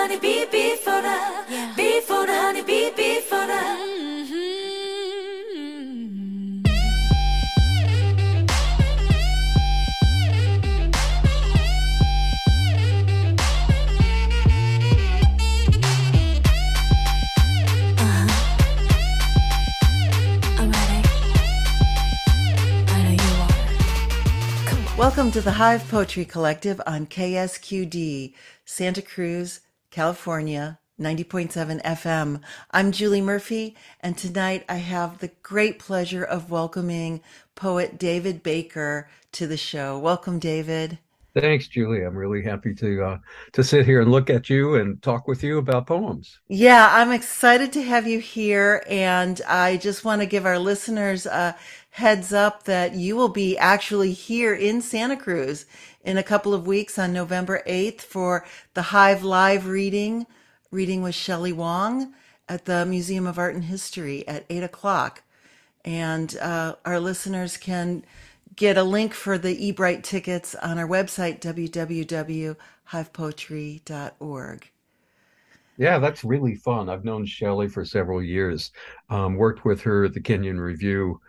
honey bee, bee for the, yeah. bee for the honey bee, bee for the. Mm-hmm. Welcome to the Hive Poetry Collective on KSQD, Santa Cruz, California, 90.7 FM. I'm Julie Murphy, and tonight I have the great pleasure of welcoming poet David Baker to the show. Welcome, David. Thanks, Julie. I'm really happy to uh, to sit here and look at you and talk with you about poems. Yeah, I'm excited to have you here, and I just want to give our listeners a heads up that you will be actually here in Santa Cruz in a couple of weeks on November 8th for the Hive Live reading, reading with Shelley Wong at the Museum of Art and History at 8 o'clock. And uh, our listeners can get a link for the eBrite tickets on our website, www.hivepoetry.org. Yeah, that's really fun. I've known Shelley for several years. Um, worked with her at the Kenyon Review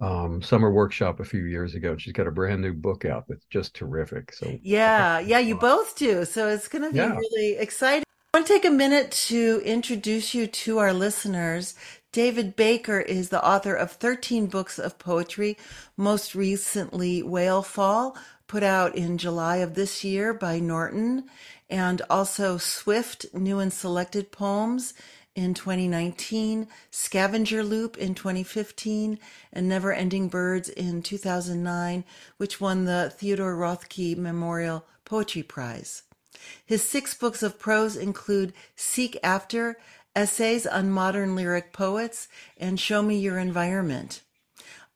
um, summer workshop a few years ago. She's got a brand new book out that's just terrific. So yeah, yeah, you both do. So it's going to be yeah. really exciting. I want to take a minute to introduce you to our listeners. David Baker is the author of 13 books of poetry, most recently Whale Fall, put out in July of this year by Norton, and also Swift, New and Selected Poems in 2019, Scavenger Loop in 2015, and Never Ending Birds in 2009, which won the Theodore Roethke Memorial Poetry Prize. His six books of prose include Seek After, essays on modern lyric poets, and Show Me Your Environment.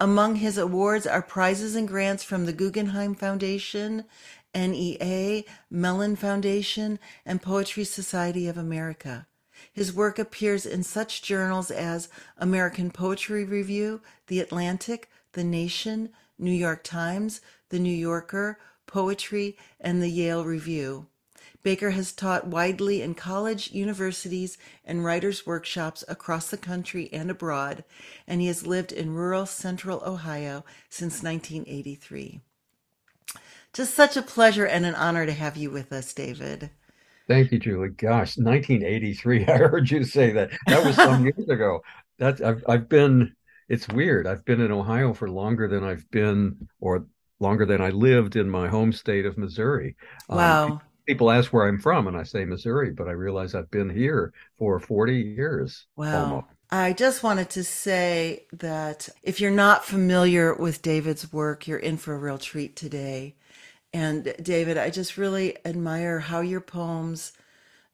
Among his awards are prizes and grants from the Guggenheim Foundation, NEA, Mellon Foundation, and Poetry Society of America. His work appears in such journals as American Poetry Review, The Atlantic, The Nation, New York Times, The New Yorker, Poetry, and the Yale Review. Baker has taught widely in college, universities, and writers' workshops across the country and abroad, and he has lived in rural central Ohio since 1983. Just such a pleasure and an honor to have you with us, David. Thank you, Julie. Gosh, 1983. I heard you say that. That was some years ago. That's I've I've been. It's weird. I've been in Ohio for longer than I've been, or longer than I lived in my home state of Missouri. Um, wow. Um, people ask where I'm from, and I say Missouri, but I realize I've been here for 40 years. Wow. Almost. I just wanted to say that if you're not familiar with David's work, you're in for a real treat today. And David, I just really admire how your poems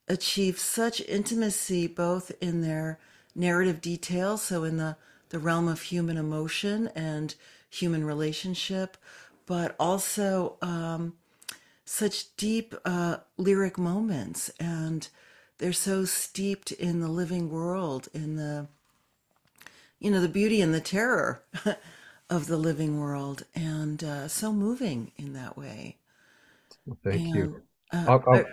achieve such intimacy, both in their narrative details, so in the, the realm of human emotion and human relationship, but also um, such deep uh, lyric moments. And they're so steeped in the living world in the you know the beauty and the terror of the living world and uh, so moving in that way. Well, thank and, you uh, I'll, I'll,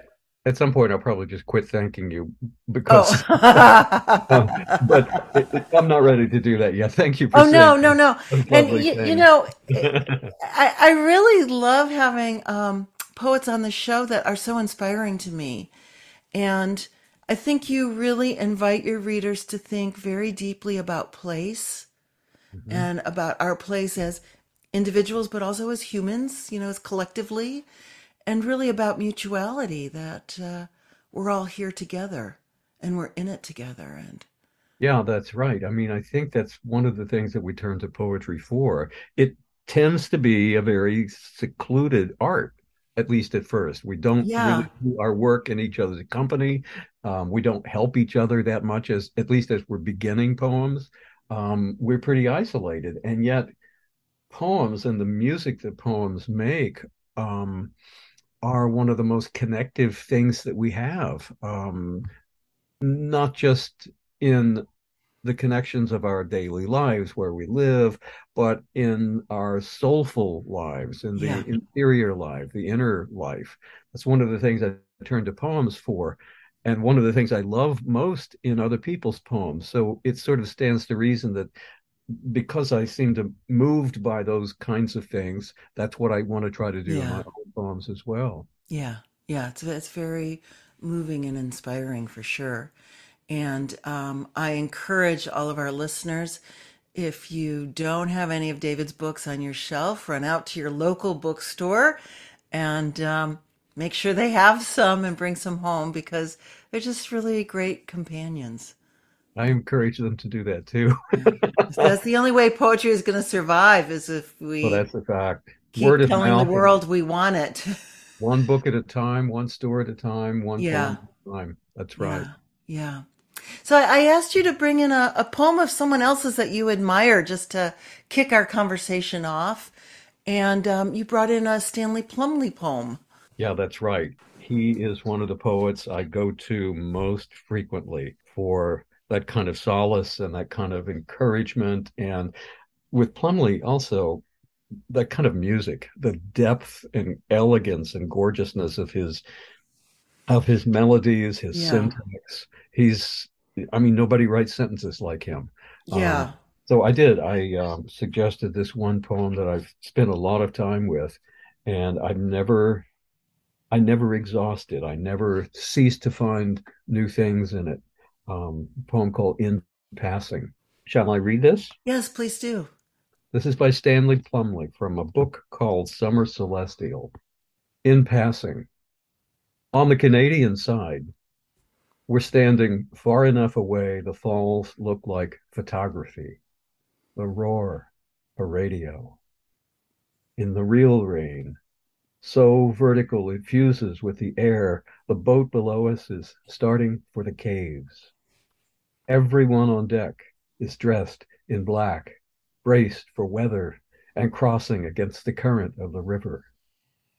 at some point i'll probably just quit thanking you because oh. um, but it, it, i'm not ready to do that yet. Thank you oh no no no. and you, you, know I, I really love having um, poets on the show that are so inspiring to me. And I think you really invite your readers to think very deeply about place mm-hmm. and about our place as individuals, but also as humans, you know, as collectively, and really about mutuality that uh, we're all here together and we're in it together. And yeah, that's right. I mean, I think that's one of the things that we turn to poetry for. It tends to be a very secluded art at least at first. We don't yeah. really do our work in each other's company. Um, we don't help each other that much as at least as we're beginning poems. Um, we're pretty isolated, and yet poems and the music that poems make um, are one of the most connective things that we have. Um, not just in the connections of our daily lives where we live, but in our soulful lives, in the yeah. interior life, the inner life. That's one of the things I turn to poems for. And one of the things I love most in other people's poems. So it sort of stands to reason that because I seem to moved by those kinds of things, that's what I want to try to do yeah. in my own poems as well. Yeah, yeah, it's it's very moving and inspiring for sure. And um, I encourage all of our listeners if you don't have any of David's books on your shelf, run out to your local bookstore and um, make sure they have some and bring some home because they're just really great companions. I encourage them to do that too. that's the only way poetry is going to survive is if we. Well, that's a fact. Keep Word telling the world we want it. one book at a time, one store at a time, one yeah. at a time. That's right. Yeah. yeah. So I asked you to bring in a, a poem of someone else's that you admire just to kick our conversation off. And um, you brought in a Stanley Plumly poem. Yeah, that's right. He is one of the poets I go to most frequently for that kind of solace and that kind of encouragement. And with Plumly, also that kind of music, the depth and elegance and gorgeousness of his of his melodies, his yeah. syntax. He's, I mean, nobody writes sentences like him. Yeah. Um, so I did. I um, suggested this one poem that I've spent a lot of time with, and I've never, I never exhausted. I never ceased to find new things in it. Um, poem called "In Passing." Shall I read this? Yes, please do. This is by Stanley Plumly from a book called Summer Celestial. In passing, on the Canadian side, we're standing far enough away, the falls look like photography, the roar, a radio. In the real rain, so vertical it fuses with the air, the boat below us is starting for the caves. Everyone on deck is dressed in black, braced for weather and crossing against the current of the river.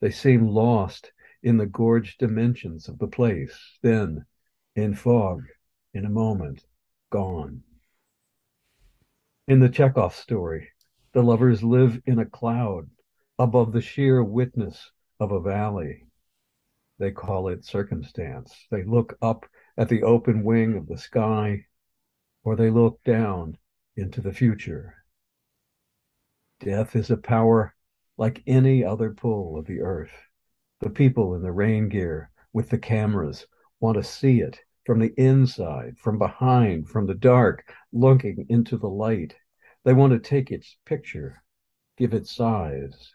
They seem lost in the gorged dimensions of the place, then, in fog, in a moment, gone. In the Chekhov story, the lovers live in a cloud above the sheer witness of a valley. They call it circumstance. They look up at the open wing of the sky, or they look down into the future. Death is a power like any other pull of the earth. The people in the rain gear with the cameras want to see it from the inside, from behind, from the dark, looking into the light. They want to take its picture, give it size.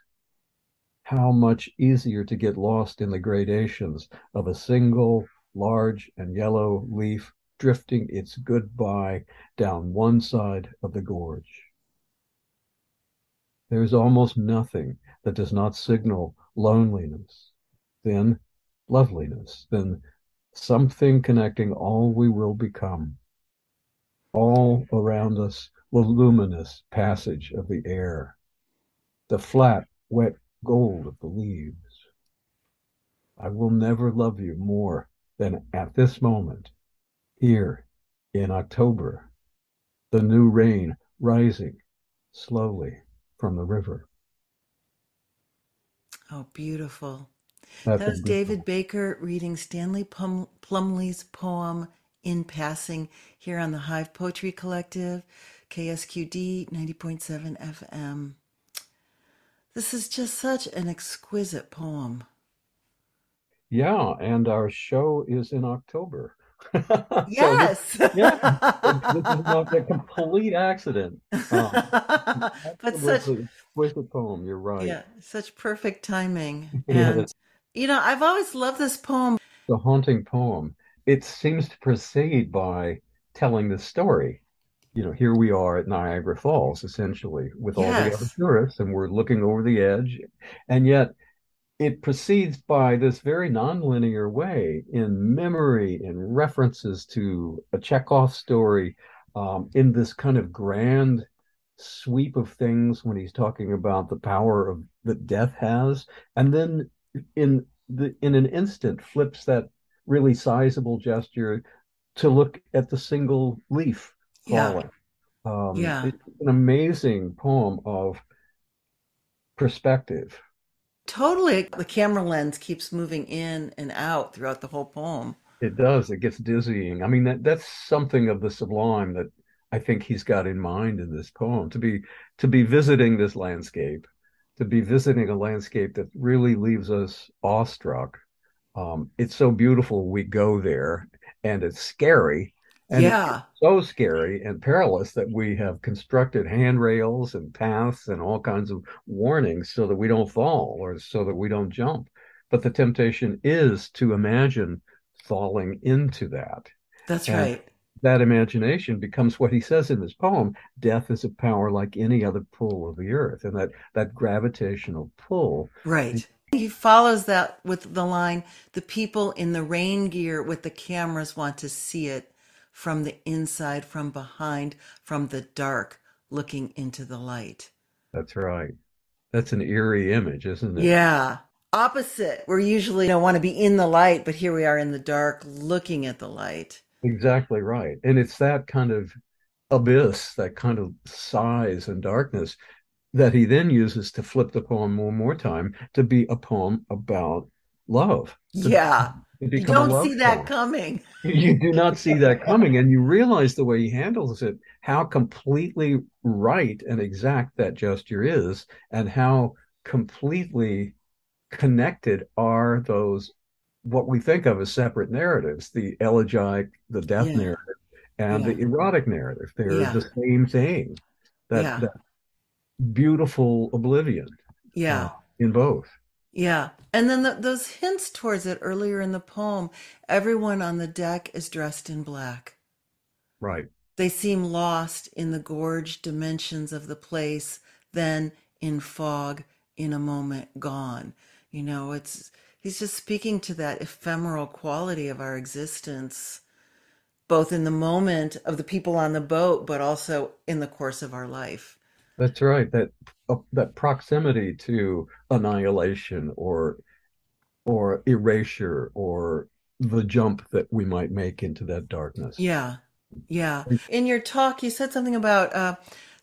How much easier to get lost in the gradations of a single large and yellow leaf drifting its goodbye down one side of the gorge. There is almost nothing that does not signal loneliness then loveliness, then something connecting all we will become. All around us, the luminous passage of the air, the flat, wet gold of the leaves. I will never love you more than at this moment, here in October, the new rain rising slowly from the river. Oh, beautiful. That was David Baker reading Stanley Plum- Plumly's poem In Passing here on the Hive Poetry Collective, KSQD 90.7 FM. This is just such an exquisite poem. Yeah, and our show is in October. yes. so this, yeah, this is not a complete accident. Um, but such exquisite poem. You're right. Yeah, such perfect timing. And you know, I've always loved this poem. The haunting poem. It seems to proceed by telling the story. You know, here we are at Niagara Falls, essentially, with all the other tourists, and we're looking over the edge. And yet, it proceeds by this very nonlinear way in memory, in references to a Chekhov story, um, in this kind of grand sweep of things when he's talking about the power of that death has, and then in the in an instant flips that really sizable gesture to look at the single leaf Yeah. Um, yeah. It's an amazing poem of perspective. Totally. The camera lens keeps moving in and out throughout the whole poem. It does. It gets dizzying. I mean, that that's something of the sublime that I think he's got in mind in this poem. To be to be visiting this landscape, to be visiting a landscape that really leaves us awestruck. Um, it's so beautiful. We go there, and it's scary, and yeah. so scary and perilous that we have constructed handrails and paths and all kinds of warnings so that we don't fall or so that we don't jump. But the temptation is to imagine falling into that. That's and right. That imagination becomes what he says in this poem death is a power like any other pull of the earth. And that, that gravitational pull. Right. He follows that with the line the people in the rain gear with the cameras want to see it from the inside, from behind, from the dark, looking into the light. That's right. That's an eerie image, isn't it? Yeah. Opposite. We're usually don't want to be in the light, but here we are in the dark looking at the light. Exactly right. And it's that kind of abyss, that kind of size and darkness that he then uses to flip the poem one more time to be a poem about love. Yeah. You don't see that coming. you do not see that coming. And you realize the way he handles it, how completely right and exact that gesture is, and how completely connected are those what we think of as separate narratives the elegiac, the death yeah. narrative, and yeah. the erotic narrative. They're yeah. the same thing. That, that beautiful oblivion. Yeah. Uh, in both. Yeah. And then the, those hints towards it earlier in the poem everyone on the deck is dressed in black. Right. They seem lost in the gorge dimensions of the place, then in fog, in a moment gone. You know, it's he's just speaking to that ephemeral quality of our existence, both in the moment of the people on the boat, but also in the course of our life. That's right. That uh, that proximity to annihilation or or erasure or the jump that we might make into that darkness. Yeah. Yeah. In your talk, you said something about uh,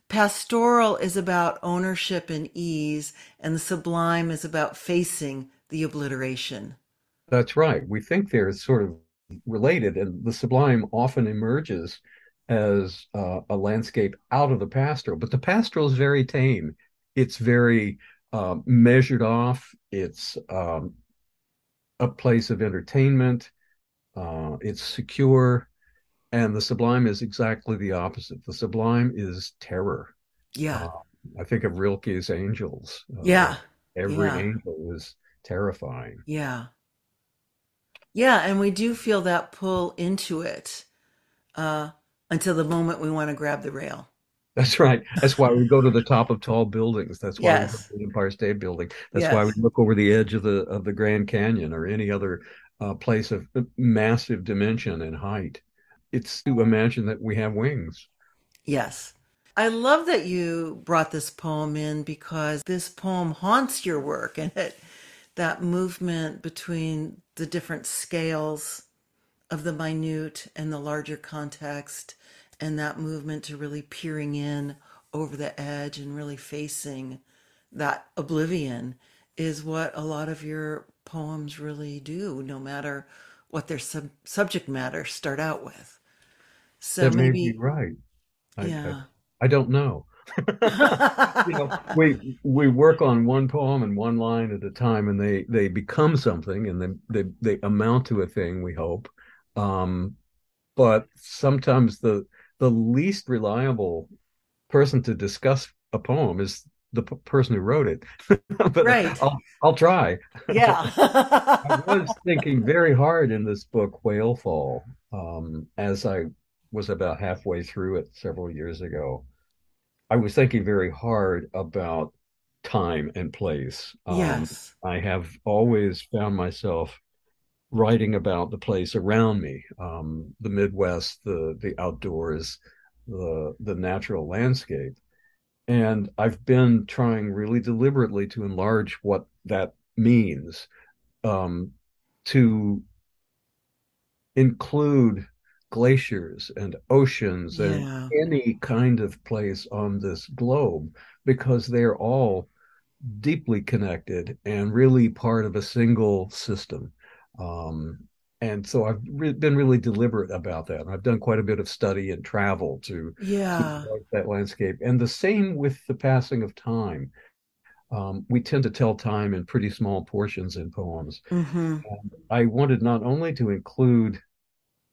pastoral is about ownership and ease, and the sublime is about facing the obliteration. That's right. We think they're sort of related, and the sublime often emerges as uh, a landscape out of the pastoral, but the pastoral is very tame. It's very uh, measured off. It's um, a place of entertainment. Uh, it's secure. And the sublime is exactly the opposite. The sublime is terror. Yeah. Uh, I think of Rilke's Angels. Uh, yeah. Every yeah. angel is terrifying. Yeah. Yeah. And we do feel that pull into it. Uh, until the moment we want to grab the rail. That's right. That's why we go to the top of tall buildings. That's why yes. we go to the Empire State Building. That's yes. why we look over the edge of the of the Grand Canyon or any other uh, place of massive dimension and height. It's to imagine that we have wings. Yes. I love that you brought this poem in because this poem haunts your work and it, that movement between the different scales of the minute and the larger context and that movement to really peering in over the edge and really facing that oblivion is what a lot of your poems really do no matter what their sub- subject matter start out with. So that maybe may be right. I, yeah. I, I don't know. You know, we we work on one poem and one line at a time, and they they become something, and then they they amount to a thing. We hope, um, but sometimes the the least reliable person to discuss a poem is the p- person who wrote it. but right. I'll, I'll try. Yeah. I was thinking very hard in this book, Whale Fall, um, as I was about halfway through it several years ago. I was thinking very hard about time and place. Um, yes. I have always found myself writing about the place around me, um, the Midwest, the the outdoors, the the natural landscape, and I've been trying really deliberately to enlarge what that means, um, to include glaciers and oceans yeah. and any kind of place on this globe because they're all deeply connected and really part of a single system um, and so I've re- been really deliberate about that. I've done quite a bit of study and travel to yeah that landscape. And the same with the passing of time. Um, we tend to tell time in pretty small portions in poems. mm-hmm. I wanted not only to include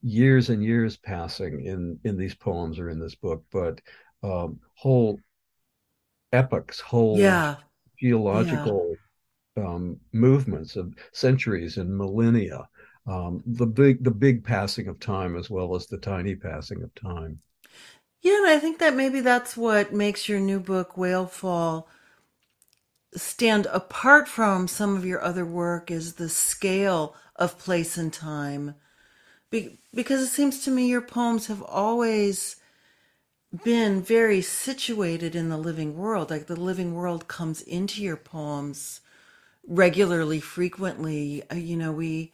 years and years passing in in these poems or in this book, but um, whole epochs, whole yeah geological yeah. Um, movements of centuries and millennia um, the big the big passing of time as well as the tiny passing of time. Yeah, and I think that maybe that's what makes your new book Whale Fall stand apart from some of your other work is the scale of place and time. Be- because it seems to me your poems have always been very situated in the living world. Like the living world comes into your poems regularly, frequently. Uh, you know, we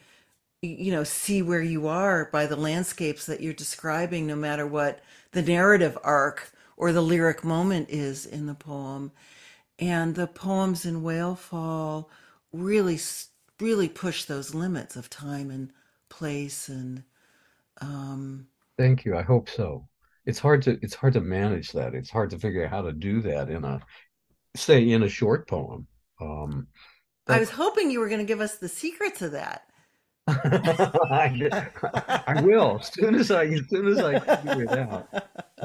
you know see where you are by the landscapes that you're describing no matter what the narrative arc or the lyric moment is in the poem. And the poems in Whale Fall really really push those limits of time and place and um thank you. I hope so. It's hard to it's hard to manage that. It's hard to figure out how to do that in a say in a short poem. Um i was hoping you were going to give us the secrets of that I, I, will as soon as I as soon as I figure it out.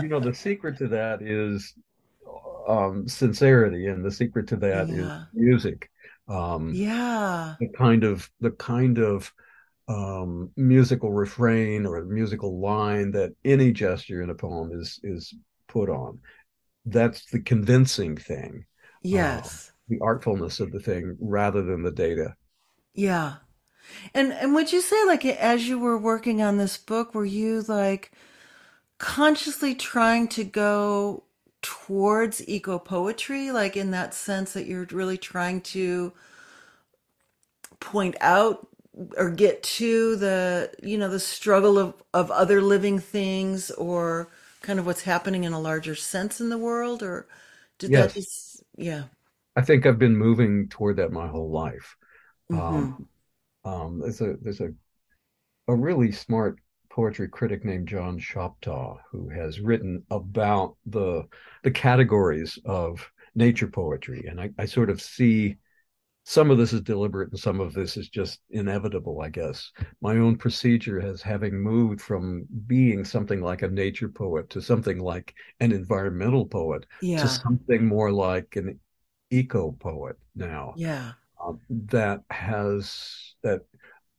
You know, the secret to that is um, sincerity, and the secret to that yeah. is music. Um, yeah, the kind of the kind of um, musical refrain or musical line that any gesture in a poem is is put on. That's the convincing thing. Yes, uh, the artfulness of the thing rather than the data. Yeah, and and would you say like as you were working on this book, were you like consciously trying to go towards eco poetry, like in that sense that you're really trying to point out or get to the you know the struggle of of other living things or kind of what's happening in a larger sense in the world or did yes. that just yeah i think i've been moving toward that my whole life mm-hmm. um, um, there's a there's a a really smart poetry critic named John Shoptaw who has written about the the categories of nature poetry, and I, I sort of see some of this is deliberate and some of this is just inevitable, I guess. My own procedure has having moved from being something like a nature poet to something like an environmental poet yeah. to something more like an eco poet now. Yeah that has that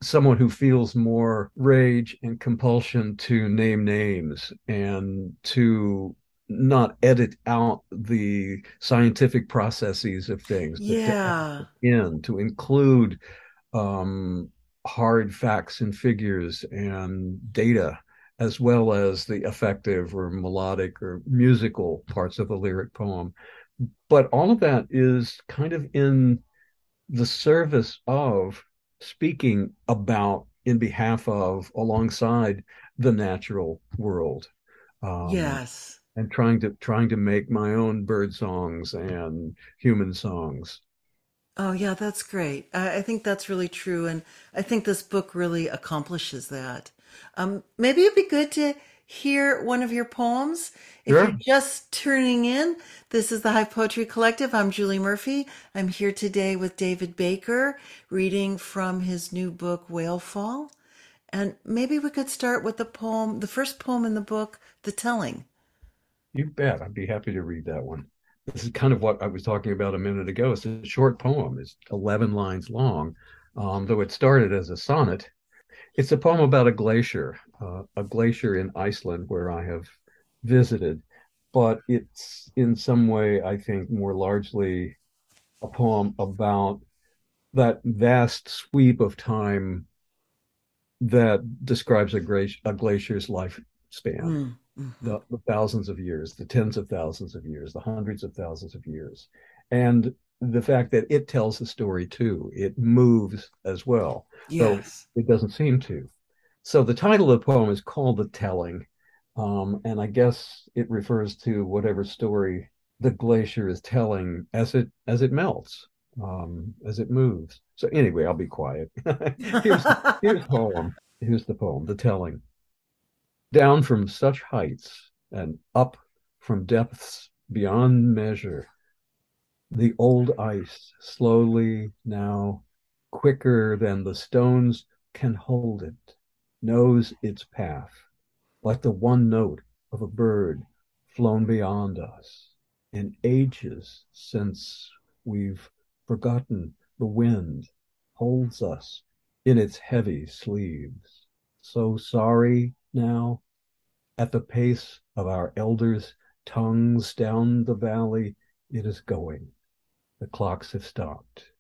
someone who feels more rage and compulsion to name names and to not edit out the scientific processes of things yeah in to include um, hard facts and figures and data as well as the affective or melodic or musical parts of a lyric poem but all of that is kind of in the service of speaking about in behalf of alongside the natural world um, yes. and trying to trying to make my own bird songs and human songs. Oh yeah that's great. I, I think that's really true and i think this book really accomplishes that. Um, maybe it'd be good to hear one of your poems. If sure. you're just tuning in, this is the Hive Poetry Collective. I'm Julie Murphy. I'm here today with David Baker, reading from his new book, Whale Fall. And maybe we could start with the poem, the first poem in the book, The Telling. You bet. I'd be happy to read that one. This is kind of what I was talking about a minute ago. It's a short poem. It's 11 lines long, um, though it started as a sonnet it's a poem about a glacier, uh, a glacier in Iceland where I have visited, but it's in some way, I think, more largely a poem about that vast sweep of time that describes a, a glacier's lifespan. Mm, mm-hmm. The, the, thousands of years, the tens of thousands of years, the hundreds of thousands of years. And the fact that it tells the story too. It moves as well. Yes. it doesn't seem to. So the title of the poem is called The Telling. Um, and I guess it refers to whatever story the glacier is telling as it as it melts, um, as it moves. So anyway, I'll be quiet. here's, here's poem. here's the poem, The Telling. Down from such heights and up from depths beyond measure, the old ice slowly now, quicker than the stones can hold it, knows its path, like the one note of a bird flown beyond us in ages since we've forgotten the wind holds us in its heavy sleeves. So sorry now, at the pace of our elders' tongues down the valley, it is going. The clocks have stopped.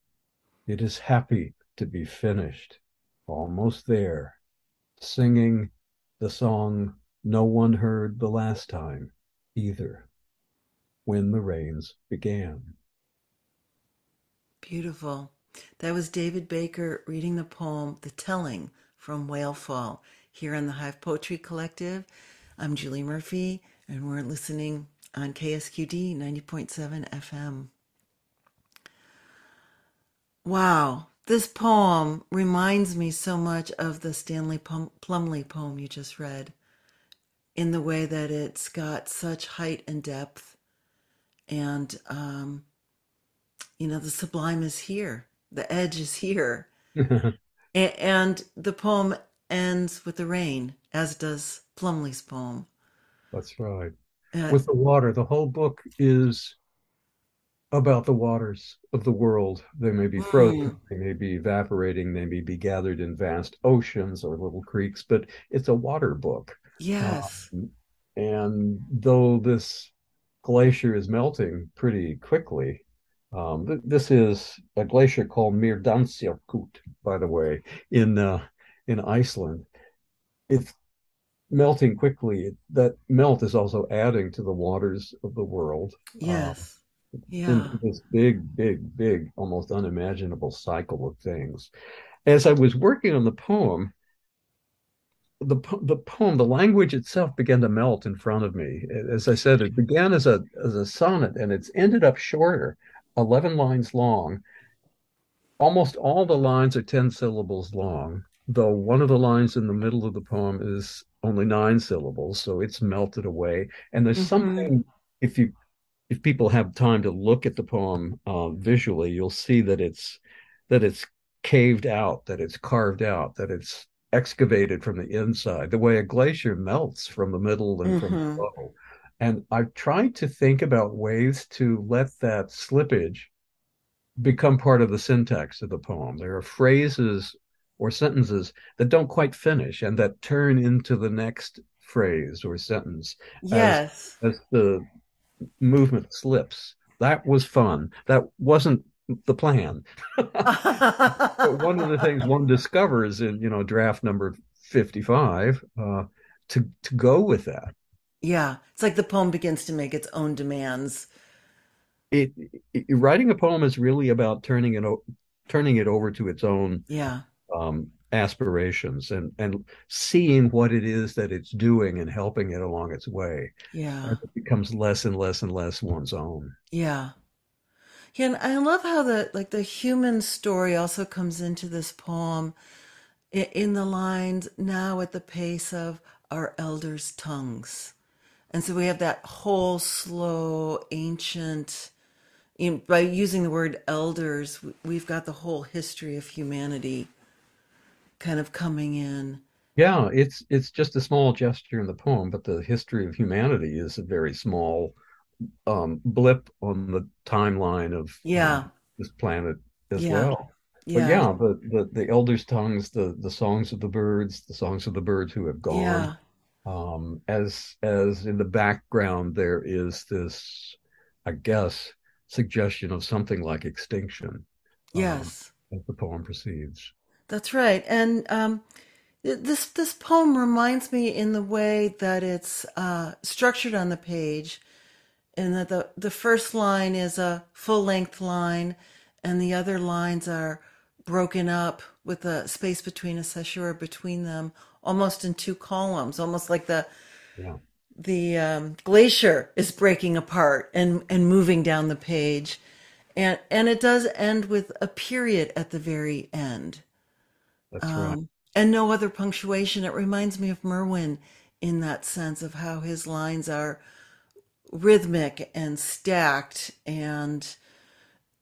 It is happy to be finished, almost there, singing the song no one heard the last time either, when the rains began. Beautiful. That was David Baker reading the poem The Telling from Whale Fall here on the Hive Poetry Collective. I'm Julie Murphy, and we're listening on KSQD 90.7 FM. Wow, this poem reminds me so much of the Stanley Plumly poem you just read in the way that it's got such height and depth. And, um, you know, the sublime is here, the edge is here. and, and the poem ends with the rain, as does Plumly's poem. That's right. Uh, with the water, the whole book is about the waters of the world. They may be frozen, mm. they may be evaporating, they may be gathered in vast oceans or little creeks, but it's a water book. Yes. Um, and though this glacier is melting pretty quickly, um, th- this is a glacier called Mýrdalsjökull, by the way, in uh, in Iceland. It's melting quickly. That melt is also adding to the waters of the world. Yes. Um, yeah. this big, big, big, almost unimaginable cycle of things. As I was working on the poem, the the poem, the language itself began to melt in front of me. As I said, it began as a as a sonnet, and it's ended up shorter, eleven lines long. Almost all the lines are ten syllables long, though one of the lines in the middle of the poem is only nine syllables, so it's melted away. And there's mm-hmm. something if you if people have time to look at the poem uh, visually, you'll see that it's that it's caved out, that it's carved out, that it's excavated from the inside, the way a glacier melts from the middle and mm-hmm. from below. And I've tried to think about ways to let that slippage become part of the syntax of the poem. There are phrases or sentences that don't quite finish and that turn into the next phrase or sentence. Yes. As, as the movement slips. That was fun. That wasn't the plan. but one of the things one discovers in you know draft number 55 uh, to to go with that. Yeah, it's like the poem begins to make its own demands. It, it writing a poem is really about turning it turning it over to its own yeah um, aspirations and and seeing what it is that it's doing and helping it along its way. Yeah, it becomes less and less and less one's own. Yeah, yeah, and I love how the like the human story also comes into this poem in the lines now at the pace of our elders' tongues. And so we have that whole slow, ancient, in, by using the word elders, we've got the whole history of humanity kind of coming in. Yeah, it's it's just a small gesture in the poem, but the history of humanity is a very small um, blip on the timeline of yeah this planet as yeah. well. Yeah. But yeah, the, the the elders' tongues, the the songs of the birds, the songs of the birds who have gone. Yeah. Um, as as in the background there is this, I guess, suggestion of something like extinction. Um, yes. Um, as the poem proceeds. That's right, and um, this this poem reminds me in the way that it's uh, structured on the page and that the, the first line is a full length line and the other lines are broken up with a space between a caesura between them almost in two columns almost like the yeah. the um, glacier is breaking apart and and moving down the page. And and it does end with a period at the very end that's um, right and no other punctuation. It reminds me of Merwin in that sense of how his lines are rhythmic and stacked and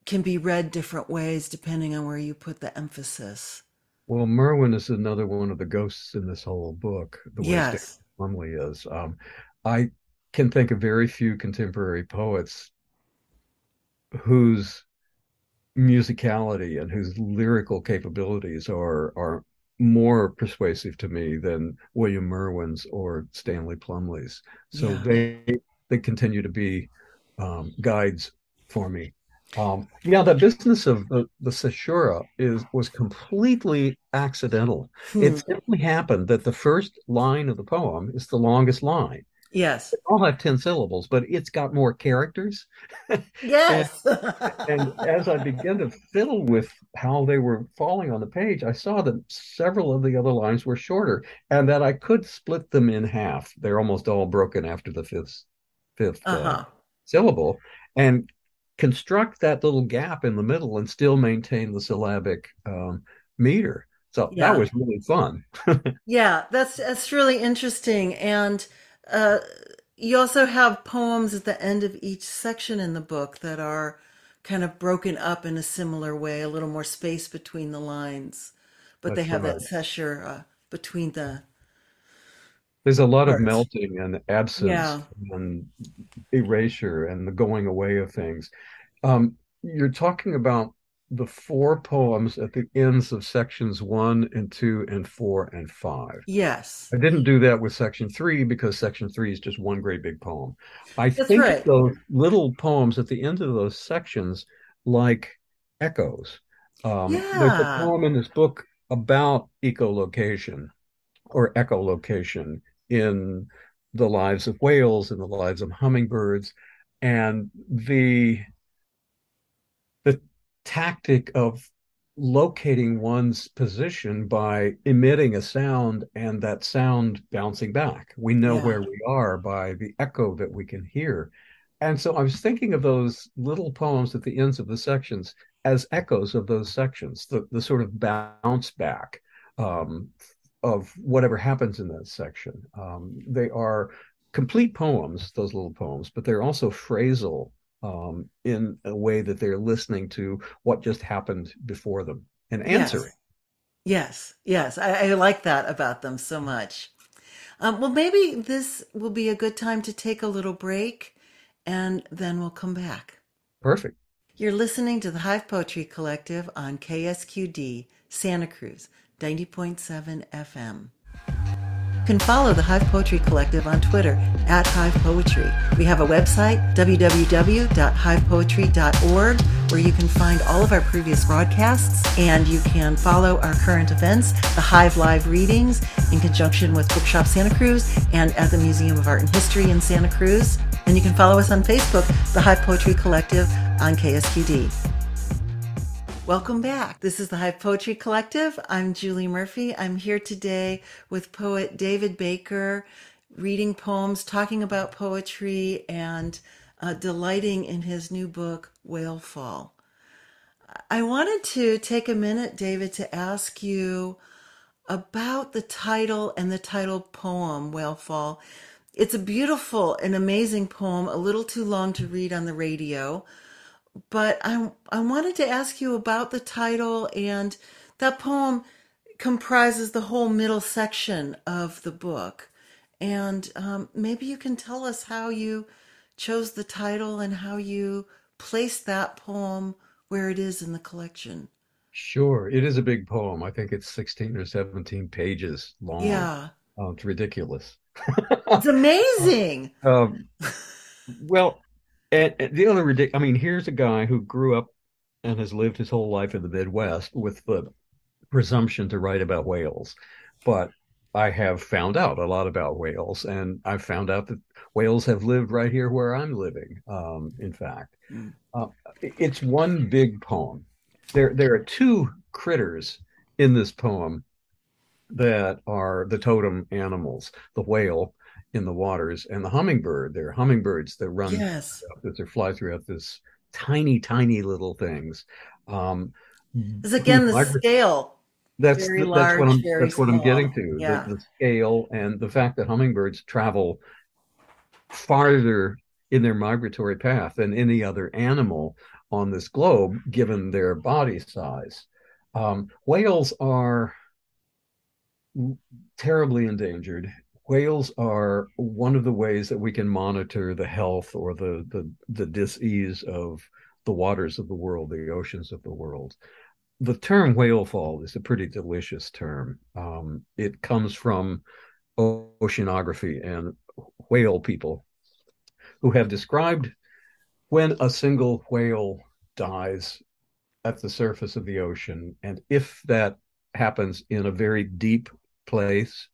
can be read different ways depending on where you put the emphasis. Well, Merwin is another one of the ghosts in this whole book. The way yes. Plumly is. Um, I can think of very few contemporary poets whose musicality and whose lyrical capabilities are are more persuasive to me than William Merwin's or Stanley Plumly's. So yeah. they they continue to be um, guides for me. Um, yeah, the business of the, the Caesura is was completely accidental. Hmm. It simply happened that the first line of the poem is the longest line. Yes. They all have 10 syllables, but it's got more characters. Yes. and, and, as I began to fiddle with how they were falling on the page, I saw that several of the other lines were shorter and that I could split them in half. They're almost all broken after the fifth, fifth uh, uh-huh. uh, syllable and construct that little gap in the middle and still maintain the syllabic um, meter. So yeah. that was really fun. yeah, that's that's really interesting and uh, you also have poems at the end of each section in the book that are kind of broken up in a similar way, a little more space between the lines, but That's they have right. that caesura uh, between the. There's a lot parts. of melting and absence yeah. and erasure and the going away of things. Um, you're talking about the four poems at the ends of sections one and two and four and five. Yes. I didn't do that with section three because section three is just one great big poem. I That's think right. those little poems at the end of those sections like echoes. Um, yeah. There's a poem in this book about echolocation or echolocation in the lives of whales and the lives of hummingbirds. And the tactic of locating one's position by emitting a sound and that sound bouncing back. We know yeah. where we are by the echo that we can hear. And so I was thinking of those little poems at the ends of the sections as echoes of those sections, the, the sort of bounce back um, of whatever happens in that section. Um, they are complete poems, those little poems, but they're also phrasal um, in a way that they're listening to what just happened before them and answering. Yes, yes, yes. I, I, like that about them so much. Um, well, maybe this will be a good time to take a little break and then we'll come back. Perfect. You're listening to the Hive Poetry Collective on KSQD, Santa Cruz, 90.7 FM. You can follow the Hive Poetry Collective on Twitter at Hive Poetry. We have a website, www.hivepoetry.org, where you can find all of our previous broadcasts and you can follow our current events, the Hive Live readings in conjunction with Bookshop Santa Cruz and at the Museum of Art and History in Santa Cruz. And you can follow us on Facebook, the Hive Poetry Collective on KSQD. Welcome back. This is the Hive Poetry Collective. I'm Julie Murphy. I'm here today with poet David Baker, reading poems, talking about poetry, and uh, delighting in his new book, Whale Fall. I wanted to take a minute, David, to ask you about the title and the title poem, Whale Fall. It's a beautiful and amazing poem, a little too long to read on the radio but I I wanted to ask you about the title and that poem comprises the whole middle section of the book, and um, maybe you can tell us how you chose the title and how you placed that poem where it is in the collection. Sure, it is a big poem. I think it's sixteen or seventeen pages long. Yeah, uh, it's ridiculous. it's amazing. um, well, and, and the other ridiculous, I mean, here's a guy who grew up and has lived his whole life in the Midwest with the presumption to write about whales. But I have found out a lot about whales, and I've found out that whales have lived right here where I'm living. Um, in fact, mm. uh, it's one big poem. There, there are two critters in this poem that are the totem animals: the whale in the waters and the hummingbird they're hummingbirds that run yes that they fly throughout this tiny tiny little things um is again the scale that's the, large, that's what I'm that's what I'm getting to. Yeah. The, the scale and the fact that hummingbirds travel farther in their migratory path than any other animal on this globe, given their body size. Um, whales are terribly endangered. Whales are one of the ways that we can monitor the health or the the, the dis-ease of the waters of the world, the oceans of the world. The term whale fall is a pretty delicious term. Um, it comes from oceanography and whale people who have described when a single whale dies at the surface of the ocean, and if that happens in a very deep place,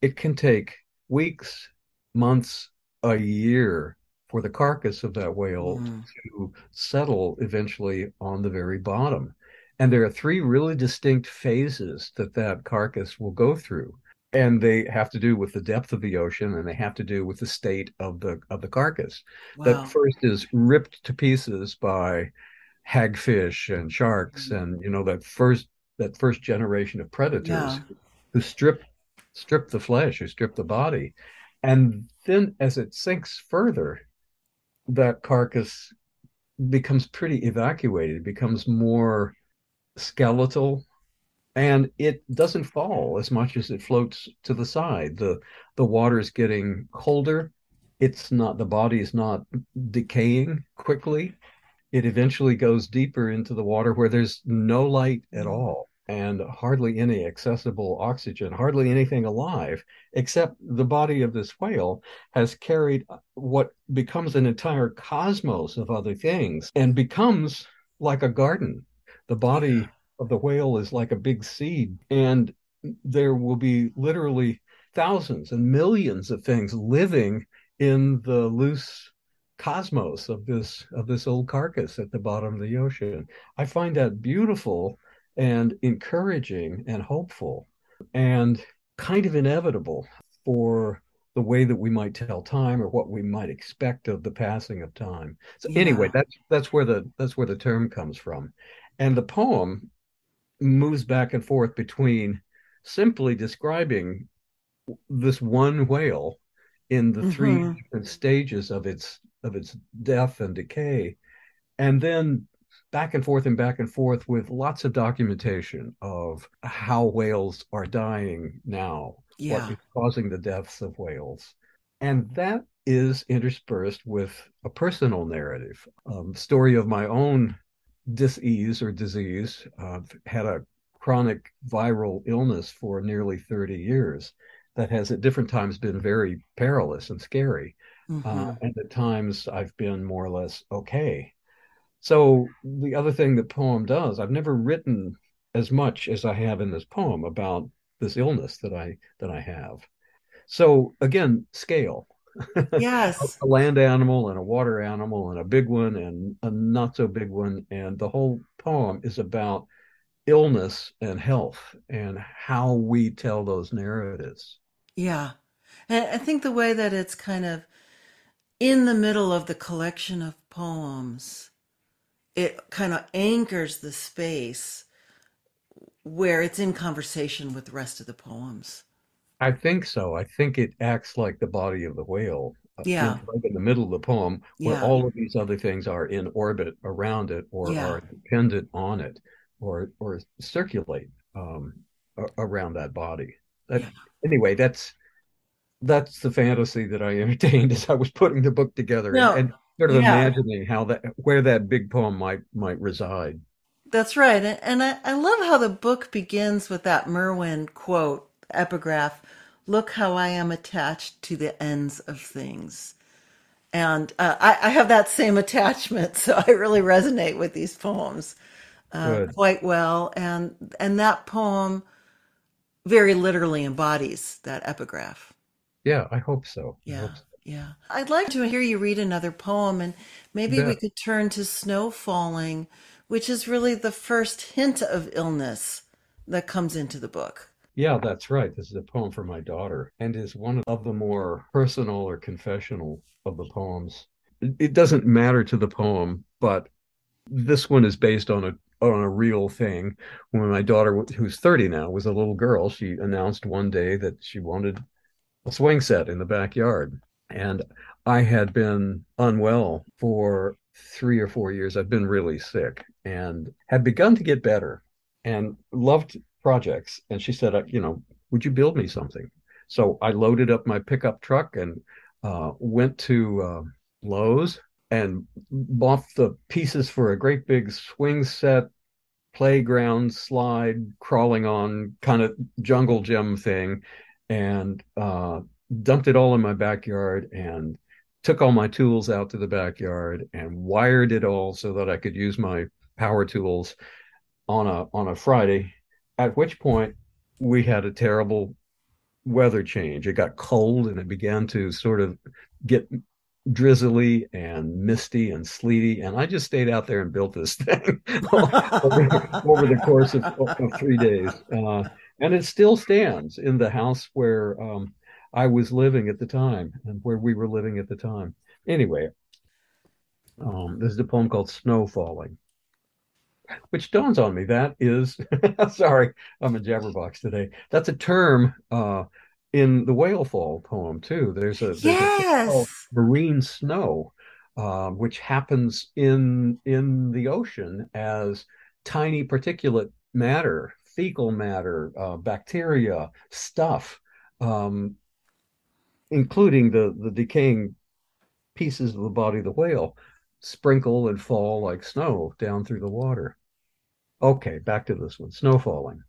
it can take weeks, months, a year for the carcass of that whale mm. to settle eventually on the very bottom. And there are three really distinct phases that that carcass will go through. And they have to do with the depth of the ocean and they have to do with the state of the of the carcass. Wow. That first is ripped to pieces by hagfish and sharks mm. and you know that first that first generation of predators yeah. who strip strip the flesh, who strip the body. And then as it sinks further, that carcass becomes pretty evacuated, It becomes more skeletal, and it doesn't fall as much as it floats to the side. The the water is getting colder. It's not the body is not decaying quickly. It eventually goes deeper into the water where there's no light at all and hardly any accessible oxygen, hardly anything alive, except the body of this whale has carried uh, what becomes an entire cosmos of other things and becomes like a garden. The body of the whale is like a big seed, and there will be literally thousands and millions of things living in the loose cosmos of this of this old carcass at the bottom of the ocean. I find that beautiful and encouraging and hopeful and kind of inevitable for the way that we might tell time or what we might expect of the passing of time. So yeah. anyway, that's that's where the that's where the term comes from. And the poem moves back and forth between simply describing this one whale in the mm-hmm. three different stages of its of its death and decay and then back and forth and back and forth with lots of documentation of how whales are dying now, yeah. what is causing the deaths of whales. And that is interspersed with a personal narrative, um, story of my own disease or disease. I've had a chronic viral illness for nearly 30 years that has at different times been very perilous and scary. Mm-hmm. Uh, and at times I've been more or less okay. So the other thing the poem does, I've never written as much as I have in this poem about this illness that I that I have. So again, scale. Yes. a land animal and a water animal and a big one and a not so big one. And the whole poem is about illness and health and how we tell those narratives. Yeah. And I think the way that it's kind of in the middle of the collection of poems it kind of anchors the space where it's in conversation with the rest of the poems. I think so. I think it acts like the body of the whale. Uh, yeah. Right in the middle of the poem, where yeah. all of these other things are in orbit around it or yeah. are dependent on it or or circulate um, around that body. That, yeah. Anyway, that's that's the fantasy that I entertained as I was putting the book together. No, and sort of yeah. imagining how that where that big poem might might reside. That's right, and I, I love how the book begins with that Merwin quote epigraph. Look how I am attached to the ends of things. And uh, I, I, have that same attachment, so I really resonate with these poems uh, quite well. And and that poem very literally embodies that epigraph. Yeah, I hope so. Yeah. Hope so. Yeah. I'd like to hear you read another poem and maybe yeah. we could turn to Snow Falling, which is really the first hint of illness that comes into the book. Yeah, that's right. This is a poem for my daughter and is one of the more personal or confessional of the poems. It doesn't matter to the poem, but this one is based on a on a real thing. When my daughter, who's 30 now, was a little girl, she announced one day that she wanted a swing set in the backyard. And I had been unwell for three or four years. I've been really sick and had begun to get better and loved projects. And she said, uh, you know, would you build me something? So I loaded up my pickup truck and uh, went to uh, Lowe's and bought the pieces for a great big swing set, playground slide, crawling on kind of jungle gym thing, and uh, dumped it all in my backyard and took all my tools out to the backyard and wired it all so that I could use my power tools on a on a Friday. At which point we had a terrible weather change. It got cold and it began to sort of get drizzly and misty and sleety. And I just stayed out there and built this thing over, the course of, of three days. Uh, and it still stands in the house where um, I was living at the time and where we were living at the time. Anyway, um, there's a poem called Snow Falling, which dawns on me that is, sorry, I'm a jabberbox today. That's a term uh, in the Whale Fall poem, too. There's a, there's yes. a marine snow, uh, which happens in in the ocean as tiny particulate matter, fecal matter, uh, bacteria, stuff um, including the the decaying pieces of the body of the whale, sprinkle and fall like snow down through the water. Okay, back to this one snow falling.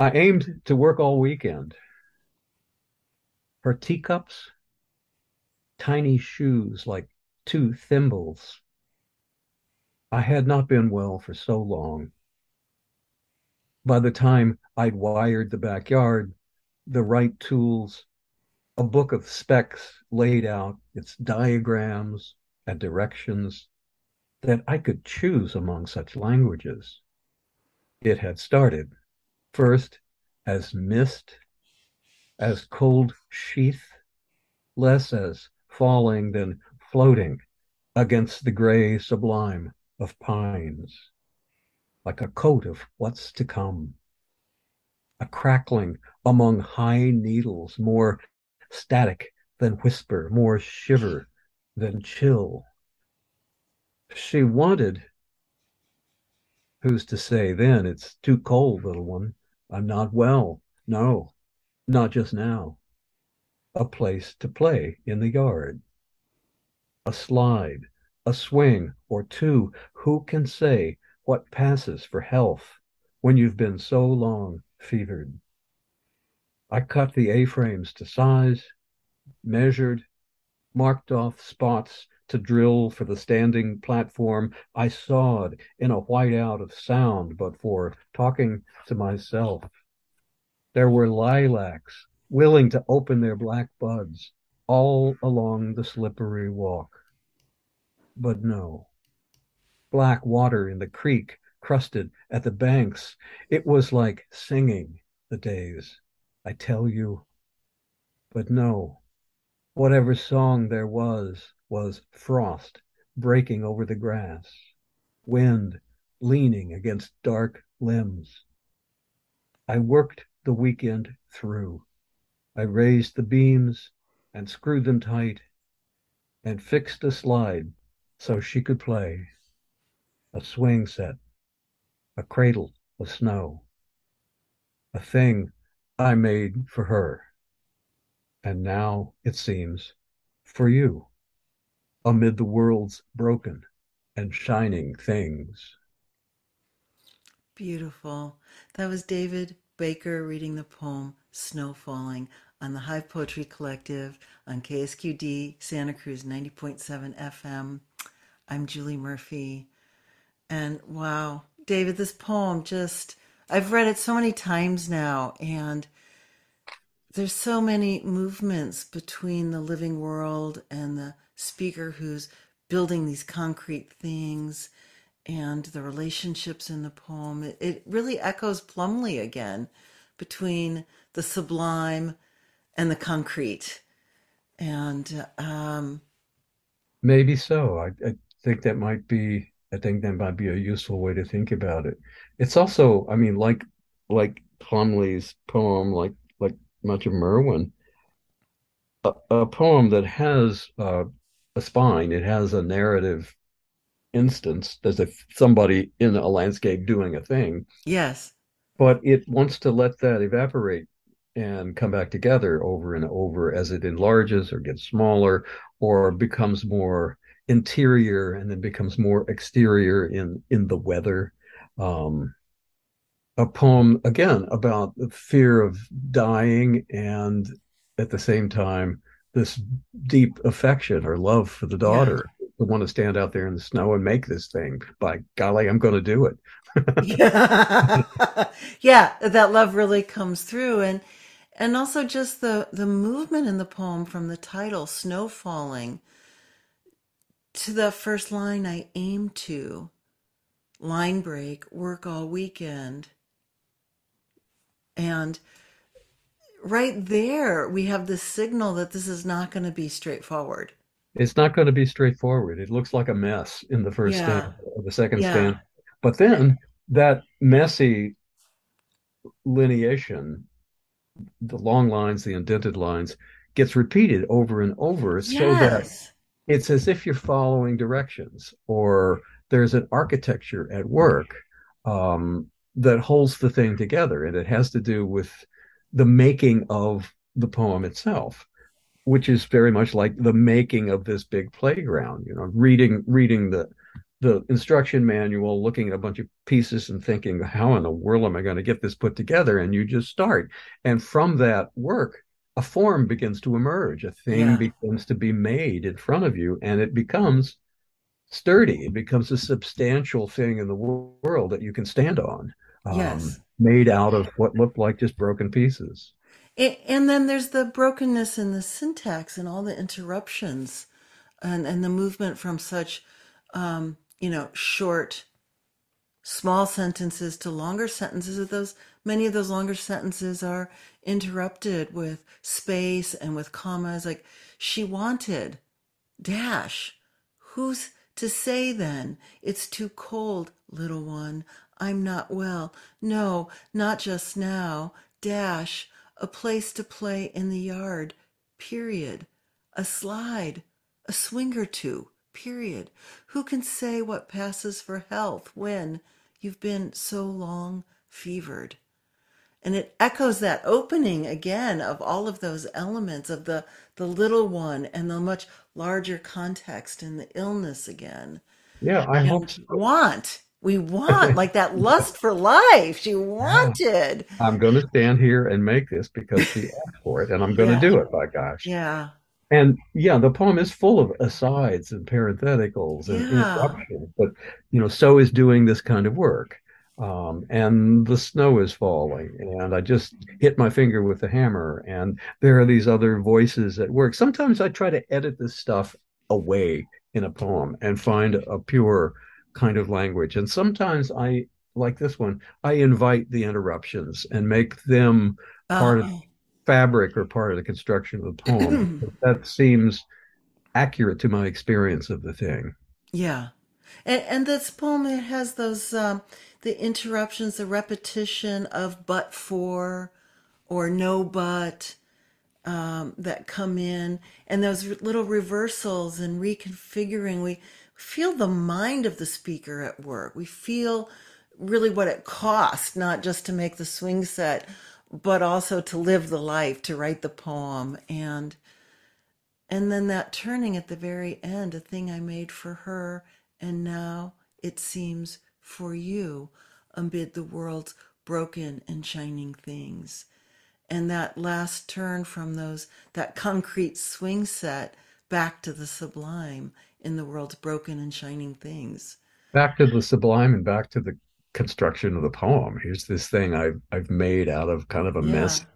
I aimed to work all weekend. Her teacups, tiny shoes like two thimbles. I had not been well for so long. By the time I'd wired the backyard, the right tools, a book of specs laid out, its diagrams and directions, that I could choose among such languages. It had started first as mist, as cold sheath, less as falling than floating against the gray sublime of pines, like a coat of what's to come a crackling among high needles, more static than whisper, more shiver than chill. She wanted, who's to say then, it's too cold, little one. I'm not well. No, not just now. A place to play in the yard. A slide, a swing or two. Who can say what passes for health when you've been so long fevered. I cut the A-frames to size, measured, marked off spots to drill for the standing platform. I sawed in a whiteout of sound, but for talking to myself. There were lilacs willing to open their black buds all along the slippery walk. But no. Black water in the creek crusted at the banks. It was like singing the days, I tell you. But no, whatever song there was, was frost breaking over the grass, wind leaning against dark limbs. I worked the weekend through. I raised the beams and screwed them tight and fixed a slide so she could play a swing set a cradle of snow, a thing I made for her. And now, it seems, for you, amid the world's broken and shining things. Beautiful. That was David Baker reading the poem Snow Falling on the Hive Poetry Collective on KSQD Santa Cruz 90.7 FM. I'm Julie Murphy. And wow, David, this poem just, I've read it so many times now, and there's so many movements between the living world and the speaker who's building these concrete things and the relationships in the poem. It, it really echoes Plumly again between the sublime and the concrete. And um, maybe so. I, I think that might be I think that might be a useful way to think about it. It's also, I mean, like like Plumly's poem, like like much of Merwin, a, a poem that has uh, a spine. It has a narrative instance. There's a somebody in a landscape doing a thing. Yes. But it wants to let that evaporate and come back together over and over as it enlarges or gets smaller or becomes more interior and then becomes more exterior in in the weather. Um, a poem again about the fear of dying and at the same time this deep affection or love for the daughter yeah. to want to stand out there in the snow and make this thing by golly i'm going to do it yeah. yeah that love really comes through and and also just the the movement in the poem from the title snow falling to the first line i aim to line break work all weekend and right there, we have the signal that this is not going to be straightforward. It's not going to be straightforward. It looks like a mess in the first yeah. stand, or the second yeah. stand. But then that messy lineation, the long lines, the indented lines, gets repeated over and over yes. so that it's as if you're following directions or there's an architecture at work um, that holds the thing together. And it has to do with the making of the poem itself, which is very much like the making of this big playground. You know, reading reading the the instruction manual, looking at a bunch of pieces and thinking, how in the world am I going to get this put together? And you just start. And from that work, a form begins to emerge, a thing yeah. begins to be made in front of you, and it becomes sturdy. It becomes a substantial thing in the world that you can stand on. Um, yes made out of what looked like just broken pieces. And then there's the brokenness in the syntax and all the interruptions and, and the movement from such, um, you know, short, small sentences to longer sentences. Of those many of those longer sentences are interrupted with space and with commas. Like she wanted dash. Who's to say then? It's too cold, little one. I'm not well. No, not just now. Dash. A place to play in the yard. Period. A slide. A swing or two. Period. Who can say what passes for health when you've been so long fevered? And it echoes that opening again of all of those elements of the, the little one and the much larger context and the illness again. Yeah, I and hope so. want we want like that lust for life she wanted i'm going to stand here and make this because she asked for it and i'm going yeah. to do it by gosh yeah and yeah the poem is full of asides and parentheticals and yeah. interruptions but you know so is doing this kind of work um, and the snow is falling and i just hit my finger with the hammer and there are these other voices at work sometimes i try to edit this stuff away in a poem and find a pure kind of language. And sometimes I, like this one, I invite the interruptions and make them part of oh. fabric or part of the construction of the poem. that seems accurate to my experience of the thing. Yeah. And, and this poem it has those um, the interruptions, the repetition of but for or no but um, that come in, and those little reversals and reconfiguring. We feel the mind of the speaker at work. We feel really what it cost, not just to make the swing set, but also to live the life, to write the poem. And and then that turning at the very end, a thing I made for her, and now it seems for you amid the world's broken and shining things. And that last turn from those that concrete swing set back to the sublime in the world's broken and shining things. Back to the sublime and back to the construction of the poem. Here's this thing I've I've made out of kind of a yeah. mess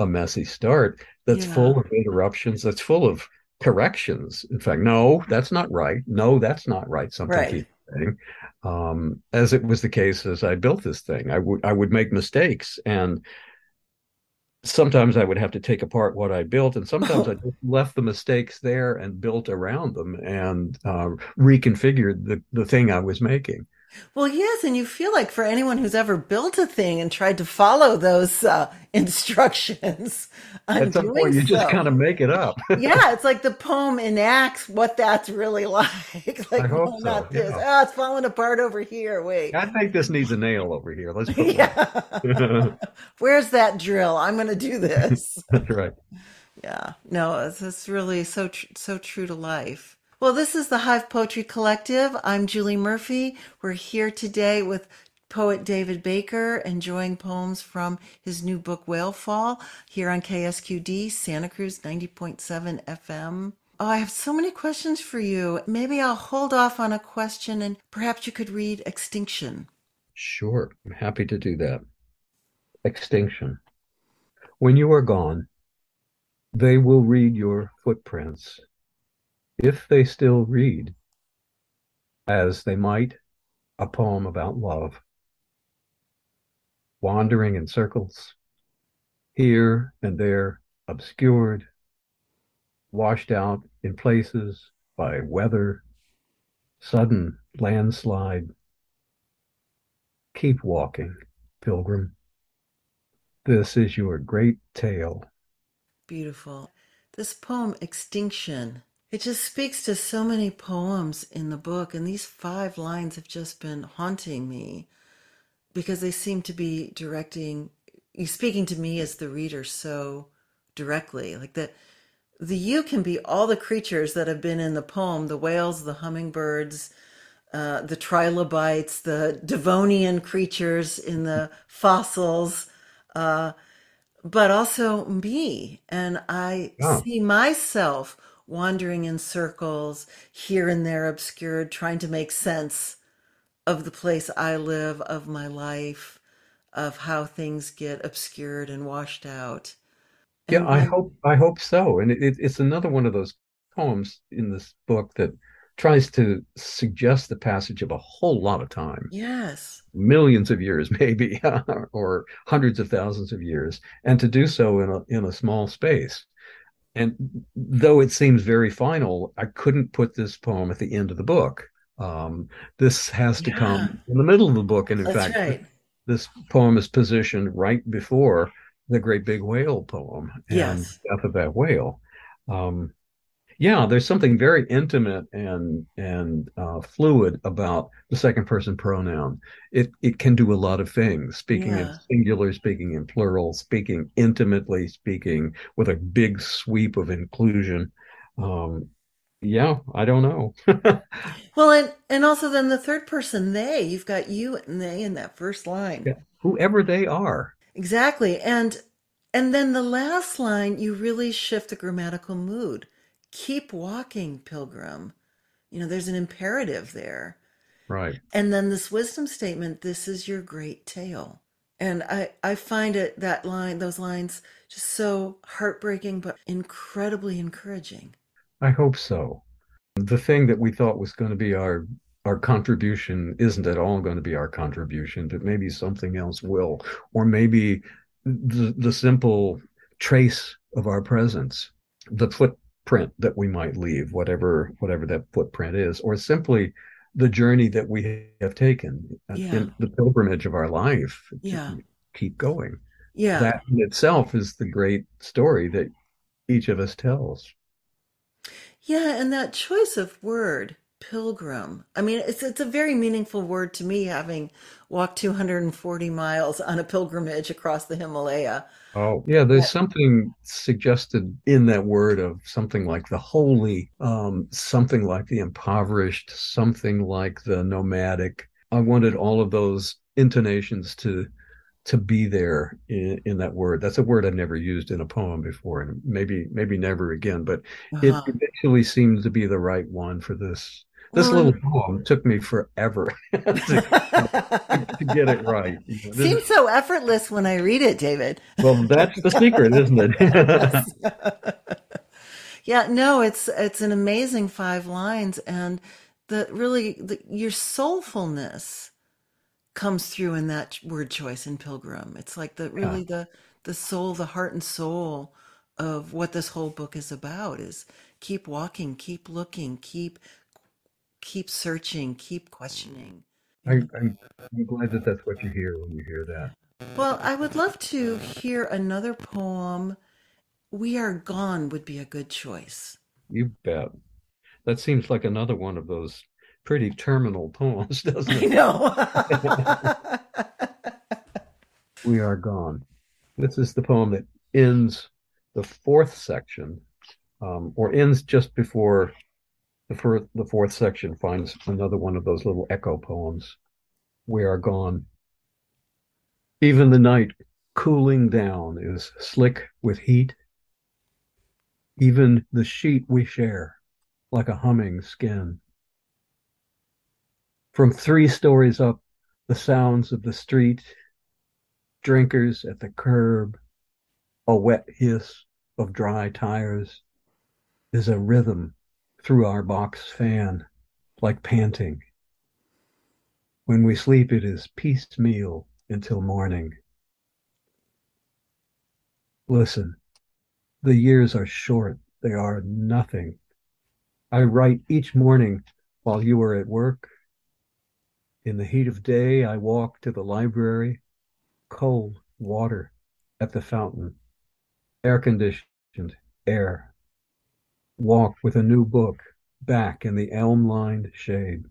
a messy start that's yeah. full of interruptions, that's full of corrections. In fact, no, that's not right. No, that's not right. Something right. Saying. Um, as it was the case as I built this thing, I would I would make mistakes and sometimes I would have to take apart what I built, and sometimes I just left the mistakes there and built around them and uh, reconfigured the, the thing I was making. Well, yes, and you feel like for anyone who's ever built a thing and tried to follow those uh, instructions, at some point you so. just kind of make it up. yeah, it's like the poem enacts what that's really like. like, I hope no, so. not this. Yeah. Oh, it's falling apart over here. Wait, I think this needs a nail over here. Let's yeah. Where's that drill? I'm going to do this. that's right. Yeah, no, it's, it's really so tr- so true to life. Well, this is the Hive Poetry Collective. I'm Julie Murphy. We're here today with poet David Baker, enjoying poems from his new book, Whale Fall, here on KSQD, Santa Cruz 90.7 FM. Oh, I have so many questions for you. Maybe I'll hold off on a question and perhaps you could read Extinction. Sure, I'm happy to do that. Extinction. When you are gone, they will read your footprints if they still read, as they might, a poem about love, wandering in circles, here and there obscured, washed out in places by weather, sudden landslide. Keep walking, pilgrim. This is your great tale. Beautiful. This poem, Extinction, it just speaks to so many poems in the book, and these five lines have just been haunting me because they seem to be directing, speaking to me as the reader so directly. Like that, the you can be all the creatures that have been in the poem the whales, the hummingbirds, uh, the trilobites, the Devonian creatures in the fossils, uh, but also me. And I oh. see myself wandering in circles, here and there obscured, trying to make sense of the place I live, of my life, of how things get obscured and washed out. And yeah, I hope I hope so. And it, it, it's another one of those poems in this book that tries to suggest the passage of a whole lot of time. Yes. Millions of years, maybe, or hundreds of thousands of years, and to do so in a in a small space. And though it seems very final, I couldn't put this poem at the end of the book. Um, this has to yeah. come in the middle of the book. And in That's fact, right. this poem is positioned right before the Great Big Whale poem and yes. Death of That Whale. Um, yeah, there's something very intimate and and uh, fluid about the second person pronoun. It it can do a lot of things. Speaking yeah. in singular, speaking in plural, speaking intimately, speaking with a big sweep of inclusion. Um, yeah, I don't know. well, and and also then the third person they. You've got you and they in that first line. Yeah, whoever they are. Exactly, and and then the last line you really shift the grammatical mood keep walking, pilgrim. You know, there's an imperative there. Right. And then this wisdom statement, this is your great tale. And I, I find it that line, those lines just so heartbreaking, but incredibly encouraging. I hope so. The thing that we thought was going to be our our contribution isn't at all going to be our contribution, but maybe something else will, or maybe the the simple trace of our presence, the foot footprint that we might leave, whatever whatever that footprint is, or simply the journey that we have taken uh, yeah. in the pilgrimage of our life. Yeah. Keep going. Yeah. That in itself is the great story that each of us tells. Yeah, and that choice of word, pilgrim. I mean, it's it's a very meaningful word to me having walked 240 miles on a pilgrimage across the Himalaya. Oh, yeah, there's something suggested in that word of something like the holy, um, something like the impoverished, something like the nomadic. I wanted all of those intonations to to be there in, in that word. That's a word I've never used in a poem before, and maybe maybe never again. But uh-huh. it eventually seems to be the right one for this this little um, poem took me forever to, to, get it right. It seems so effortless when I read it, David. Well, that's the secret, isn't it? yeah, no, it's it's an amazing five lines, and the really the, your soulfulness comes through in that word choice in Pilgrim. It's like the really yeah. the the soul, the heart and soul of what this whole book is about is keep walking, keep looking, keep keep searching, keep questioning. I, I'm, I'm glad that that's what you hear when you hear that. Well, I would love to hear another poem. We Are Gone would be a good choice. You bet. That seems like another one of those pretty terminal poems, doesn't it? I know. we Are Gone. This is the poem that ends the fourth section, um, or ends just before the, fir- the fourth section finds another one of those little echo poems. We are gone. Even the night cooling down is slick with heat. Even the sheet we share, like a humming skin. From three stories up, the sounds of the street, drinkers at the curb, a wet hiss of dry tires is a rhythm through our box fan, like panting. When we sleep, it is piecemeal until morning. Listen, the years are short, they are nothing. I write each morning while you are at work. In the heat of day, I walk to the library, cold water at the fountain, air conditioned air walk with a new book back in the elm lined shade.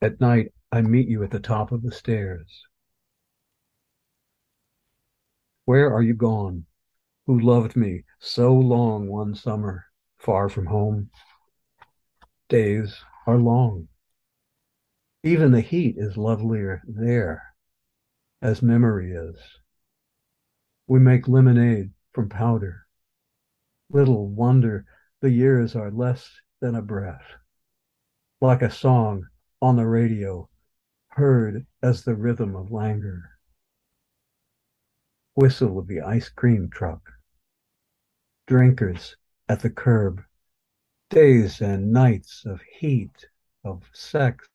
At night, I meet you at the top of the stairs. Where are you gone, who loved me so long one summer, far from home? Days are long. Even the heat is lovelier there, as memory is. We make lemonade from powder Little wonder the years are less than a breath, like a song on the radio, heard as the rhythm of languor. Whistle of the ice cream truck, drinkers at the curb, days and nights of heat, of sex,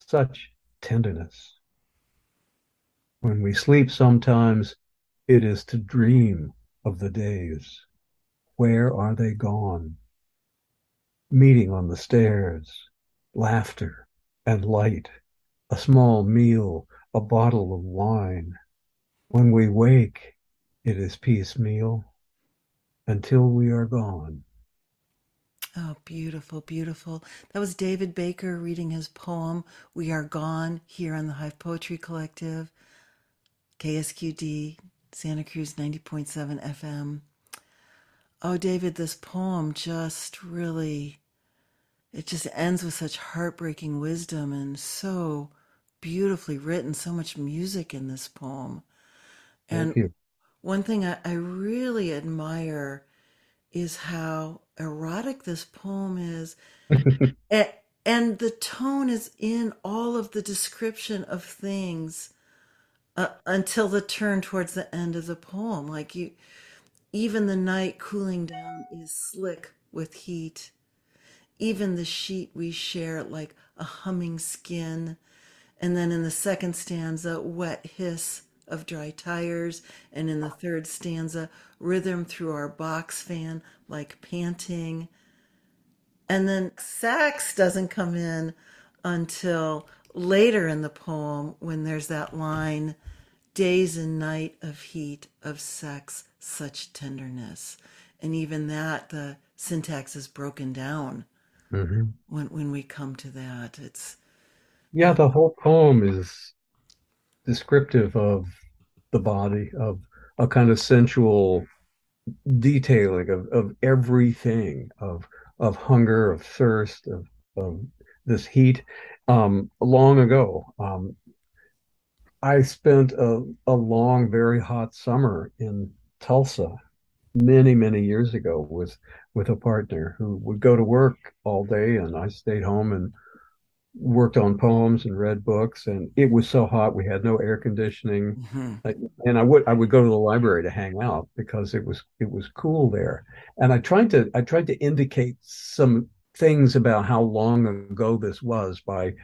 such tenderness. When we sleep sometimes, it is to dream of the days. Where are they gone? Meeting on the stairs, laughter and light, a small meal, a bottle of wine. When we wake, it is piecemeal until we are gone. Oh, beautiful, beautiful. That was David Baker reading his poem, We Are Gone, here on the Hive Poetry Collective, KSQD, Santa Cruz 90.7 FM. Oh, David, this poem just really, it just ends with such heartbreaking wisdom and so beautifully written, so much music in this poem. And one thing I, I really admire is how erotic this poem is. and, and the tone is in all of the description of things uh, until the turn towards the end of the poem. Like you, even the night cooling down is slick with heat. Even the sheet we share like a humming skin. And then in the second stanza, wet hiss of dry tires. And in the third stanza, rhythm through our box fan like panting. And then sax doesn't come in until later in the poem when there's that line days and night of heat, of sex, such tenderness. And even that, the syntax is broken down mm-hmm. when, when we come to that. It's. Yeah, the whole poem is descriptive of the body, of a kind of sensual detailing of, of everything, of of hunger, of thirst, of, of this heat. Um, long ago, um, I spent a, a long, very hot summer in Tulsa many, many years ago with with a partner who would go to work all day and I stayed home and worked on poems and read books and it was so hot we had no air conditioning mm-hmm. and I would I would go to the library to hang out because it was it was cool there and I tried to I tried to indicate some things about how long ago this was by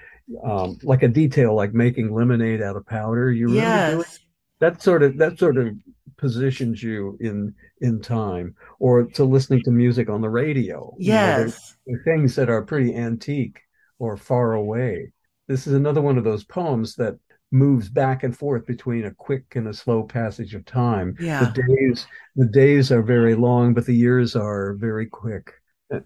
um, like a detail like making lemonade out of powder. You yes. that? Sort of that sort of positions you in in time or to listening to music on the radio yes you know, things that are pretty antique or far away. This is another one of those poems that moves back and forth between a quick and a slow passage of time. Yeah. the days the days are very long but the years are very quick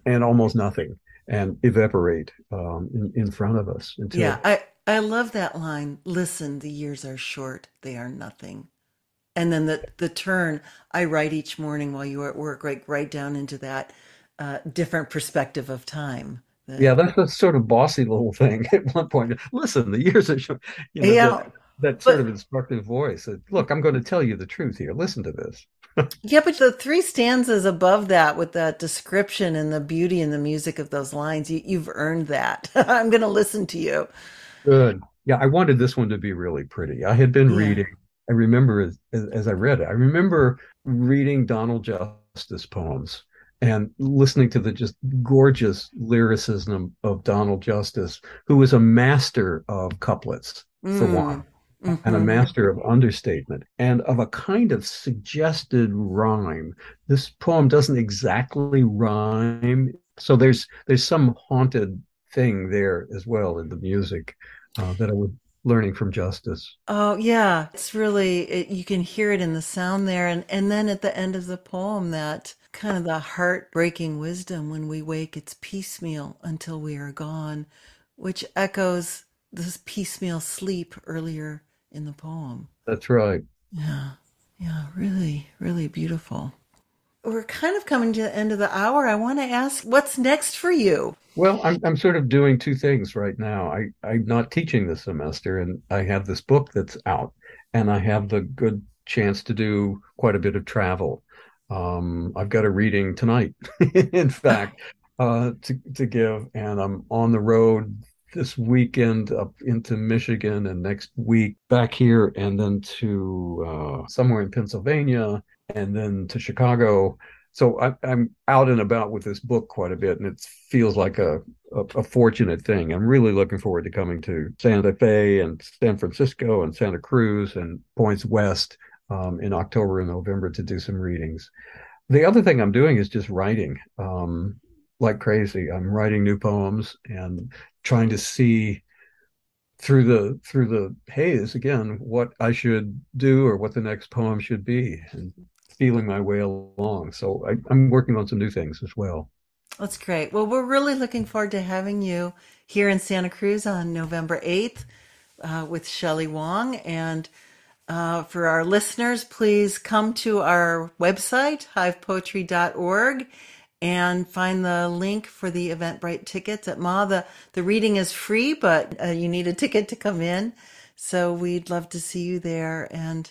and almost nothing and evaporate um, in, in front of us until... yeah i i love that line listen the years are short they are nothing and then the the turn I write each morning while you are at work, right right down into that uh, different perspective of time. The, yeah, that's a sort of bossy little thing at one point. Listen, the years are, you know, yeah, that, that sort but, of instructive voice. Look, I'm going to tell you the truth here. Listen to this. yeah, but the three stanzas above that, with that description and the beauty and the music of those lines, you, you've earned that. I'm going to listen to you. Good. Yeah, I wanted this one to be really pretty. I had been yeah. reading I remember as, as I read it, I remember reading Donald Justice poems and listening to the just gorgeous lyricism of Donald Justice, who was a master of couplets, mm. for one, mm-hmm. and a mm-hmm. master of understatement and of a kind of suggested rhyme. This poem doesn't exactly rhyme, so there's there's some haunted thing there as well in the music uh, that I would learning from justice. Oh yeah, it's really it, you can hear it in the sound there, and and then at the end of the poem, that kind of the heartbreaking wisdom when we wake, it's piecemeal until we are gone, which echoes this piecemeal sleep earlier in the poem. That's right. Yeah, yeah, really, really beautiful. We're kind of coming to the end of the hour. I want to ask, what's next for you? Well, I'm I'm sort of doing two things right now. I I'm not teaching this semester, and I have this book that's out, and I have the good chance to do quite a bit of travel. Um, I've got a reading tonight, in fact, uh, to to give, and I'm on the road this weekend up into Michigan, and next week back here, and then to uh, somewhere in Pennsylvania, and then to Chicago so I, am out and about with this book quite a bit, and it feels like a, a, a fortunate thing. I'm really looking forward to coming to Santa Fe and San Francisco and Santa Cruz and points west um, in October and November to do some readings. The other thing I'm doing is just writing um, like crazy. I'm writing new poems and trying to see through the through the haze again what I should do or what the next poem should be. And feeling my way along. So I, I'm working on some new things as well. That's great. Well, we're really looking forward to having you here in Santa Cruz on November 8th uh, with Shelley Wong. And uh, for our listeners, please come to our website, hivepoetry.org, and find the link for the Eventbrite tickets at Ma. The, the reading is free, but uh, you need a ticket to come in. So we'd love to see you there. And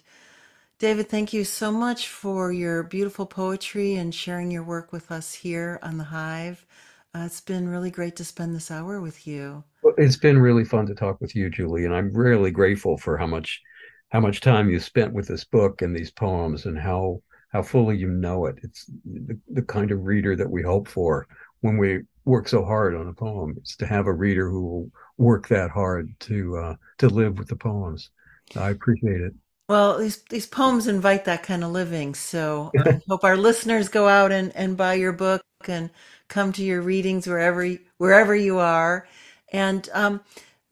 David, thank you so much for your beautiful poetry and sharing your work with us here on the Hive. Uh, it's been really great to spend this hour with you. Well, it's been really fun to talk with you, Julie, and I'm really grateful for how much how much time you spent with this book and these poems and how how fully you know it. It's the, the kind of reader that we hope for when we work so hard on a poem. It's to have a reader who will work that hard to uh, to live with the poems. I appreciate it. Well, these these poems invite that kind of living. So I hope our listeners go out and, and buy your book and come to your readings wherever wherever you are. And um,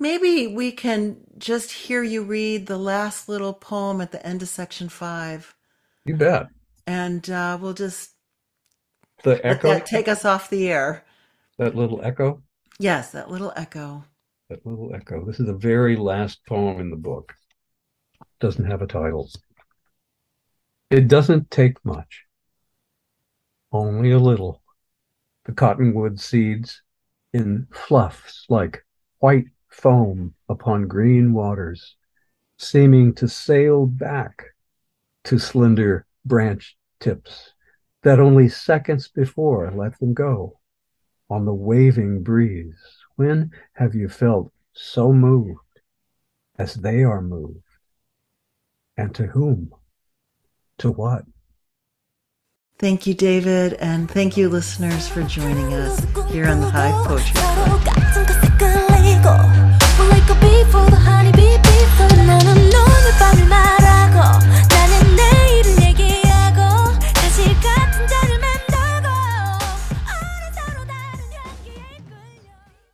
maybe we can just hear you read the last little poem at the end of section five. You bet. And uh, we'll just the echo take us off the air. That little echo. Yes, that little echo. That little echo. This is the very last poem in the book doesn't have a title. It doesn't take much, only a little. The cottonwood seeds in fluffs like white foam upon green waters, seeming to sail back to slender branch tips that only seconds before let them go on the waving breeze. When have you felt so moved as they are moved? And to whom? To what? Thank you, David, and thank you, listeners, for joining us here on the Hive Poetry Club.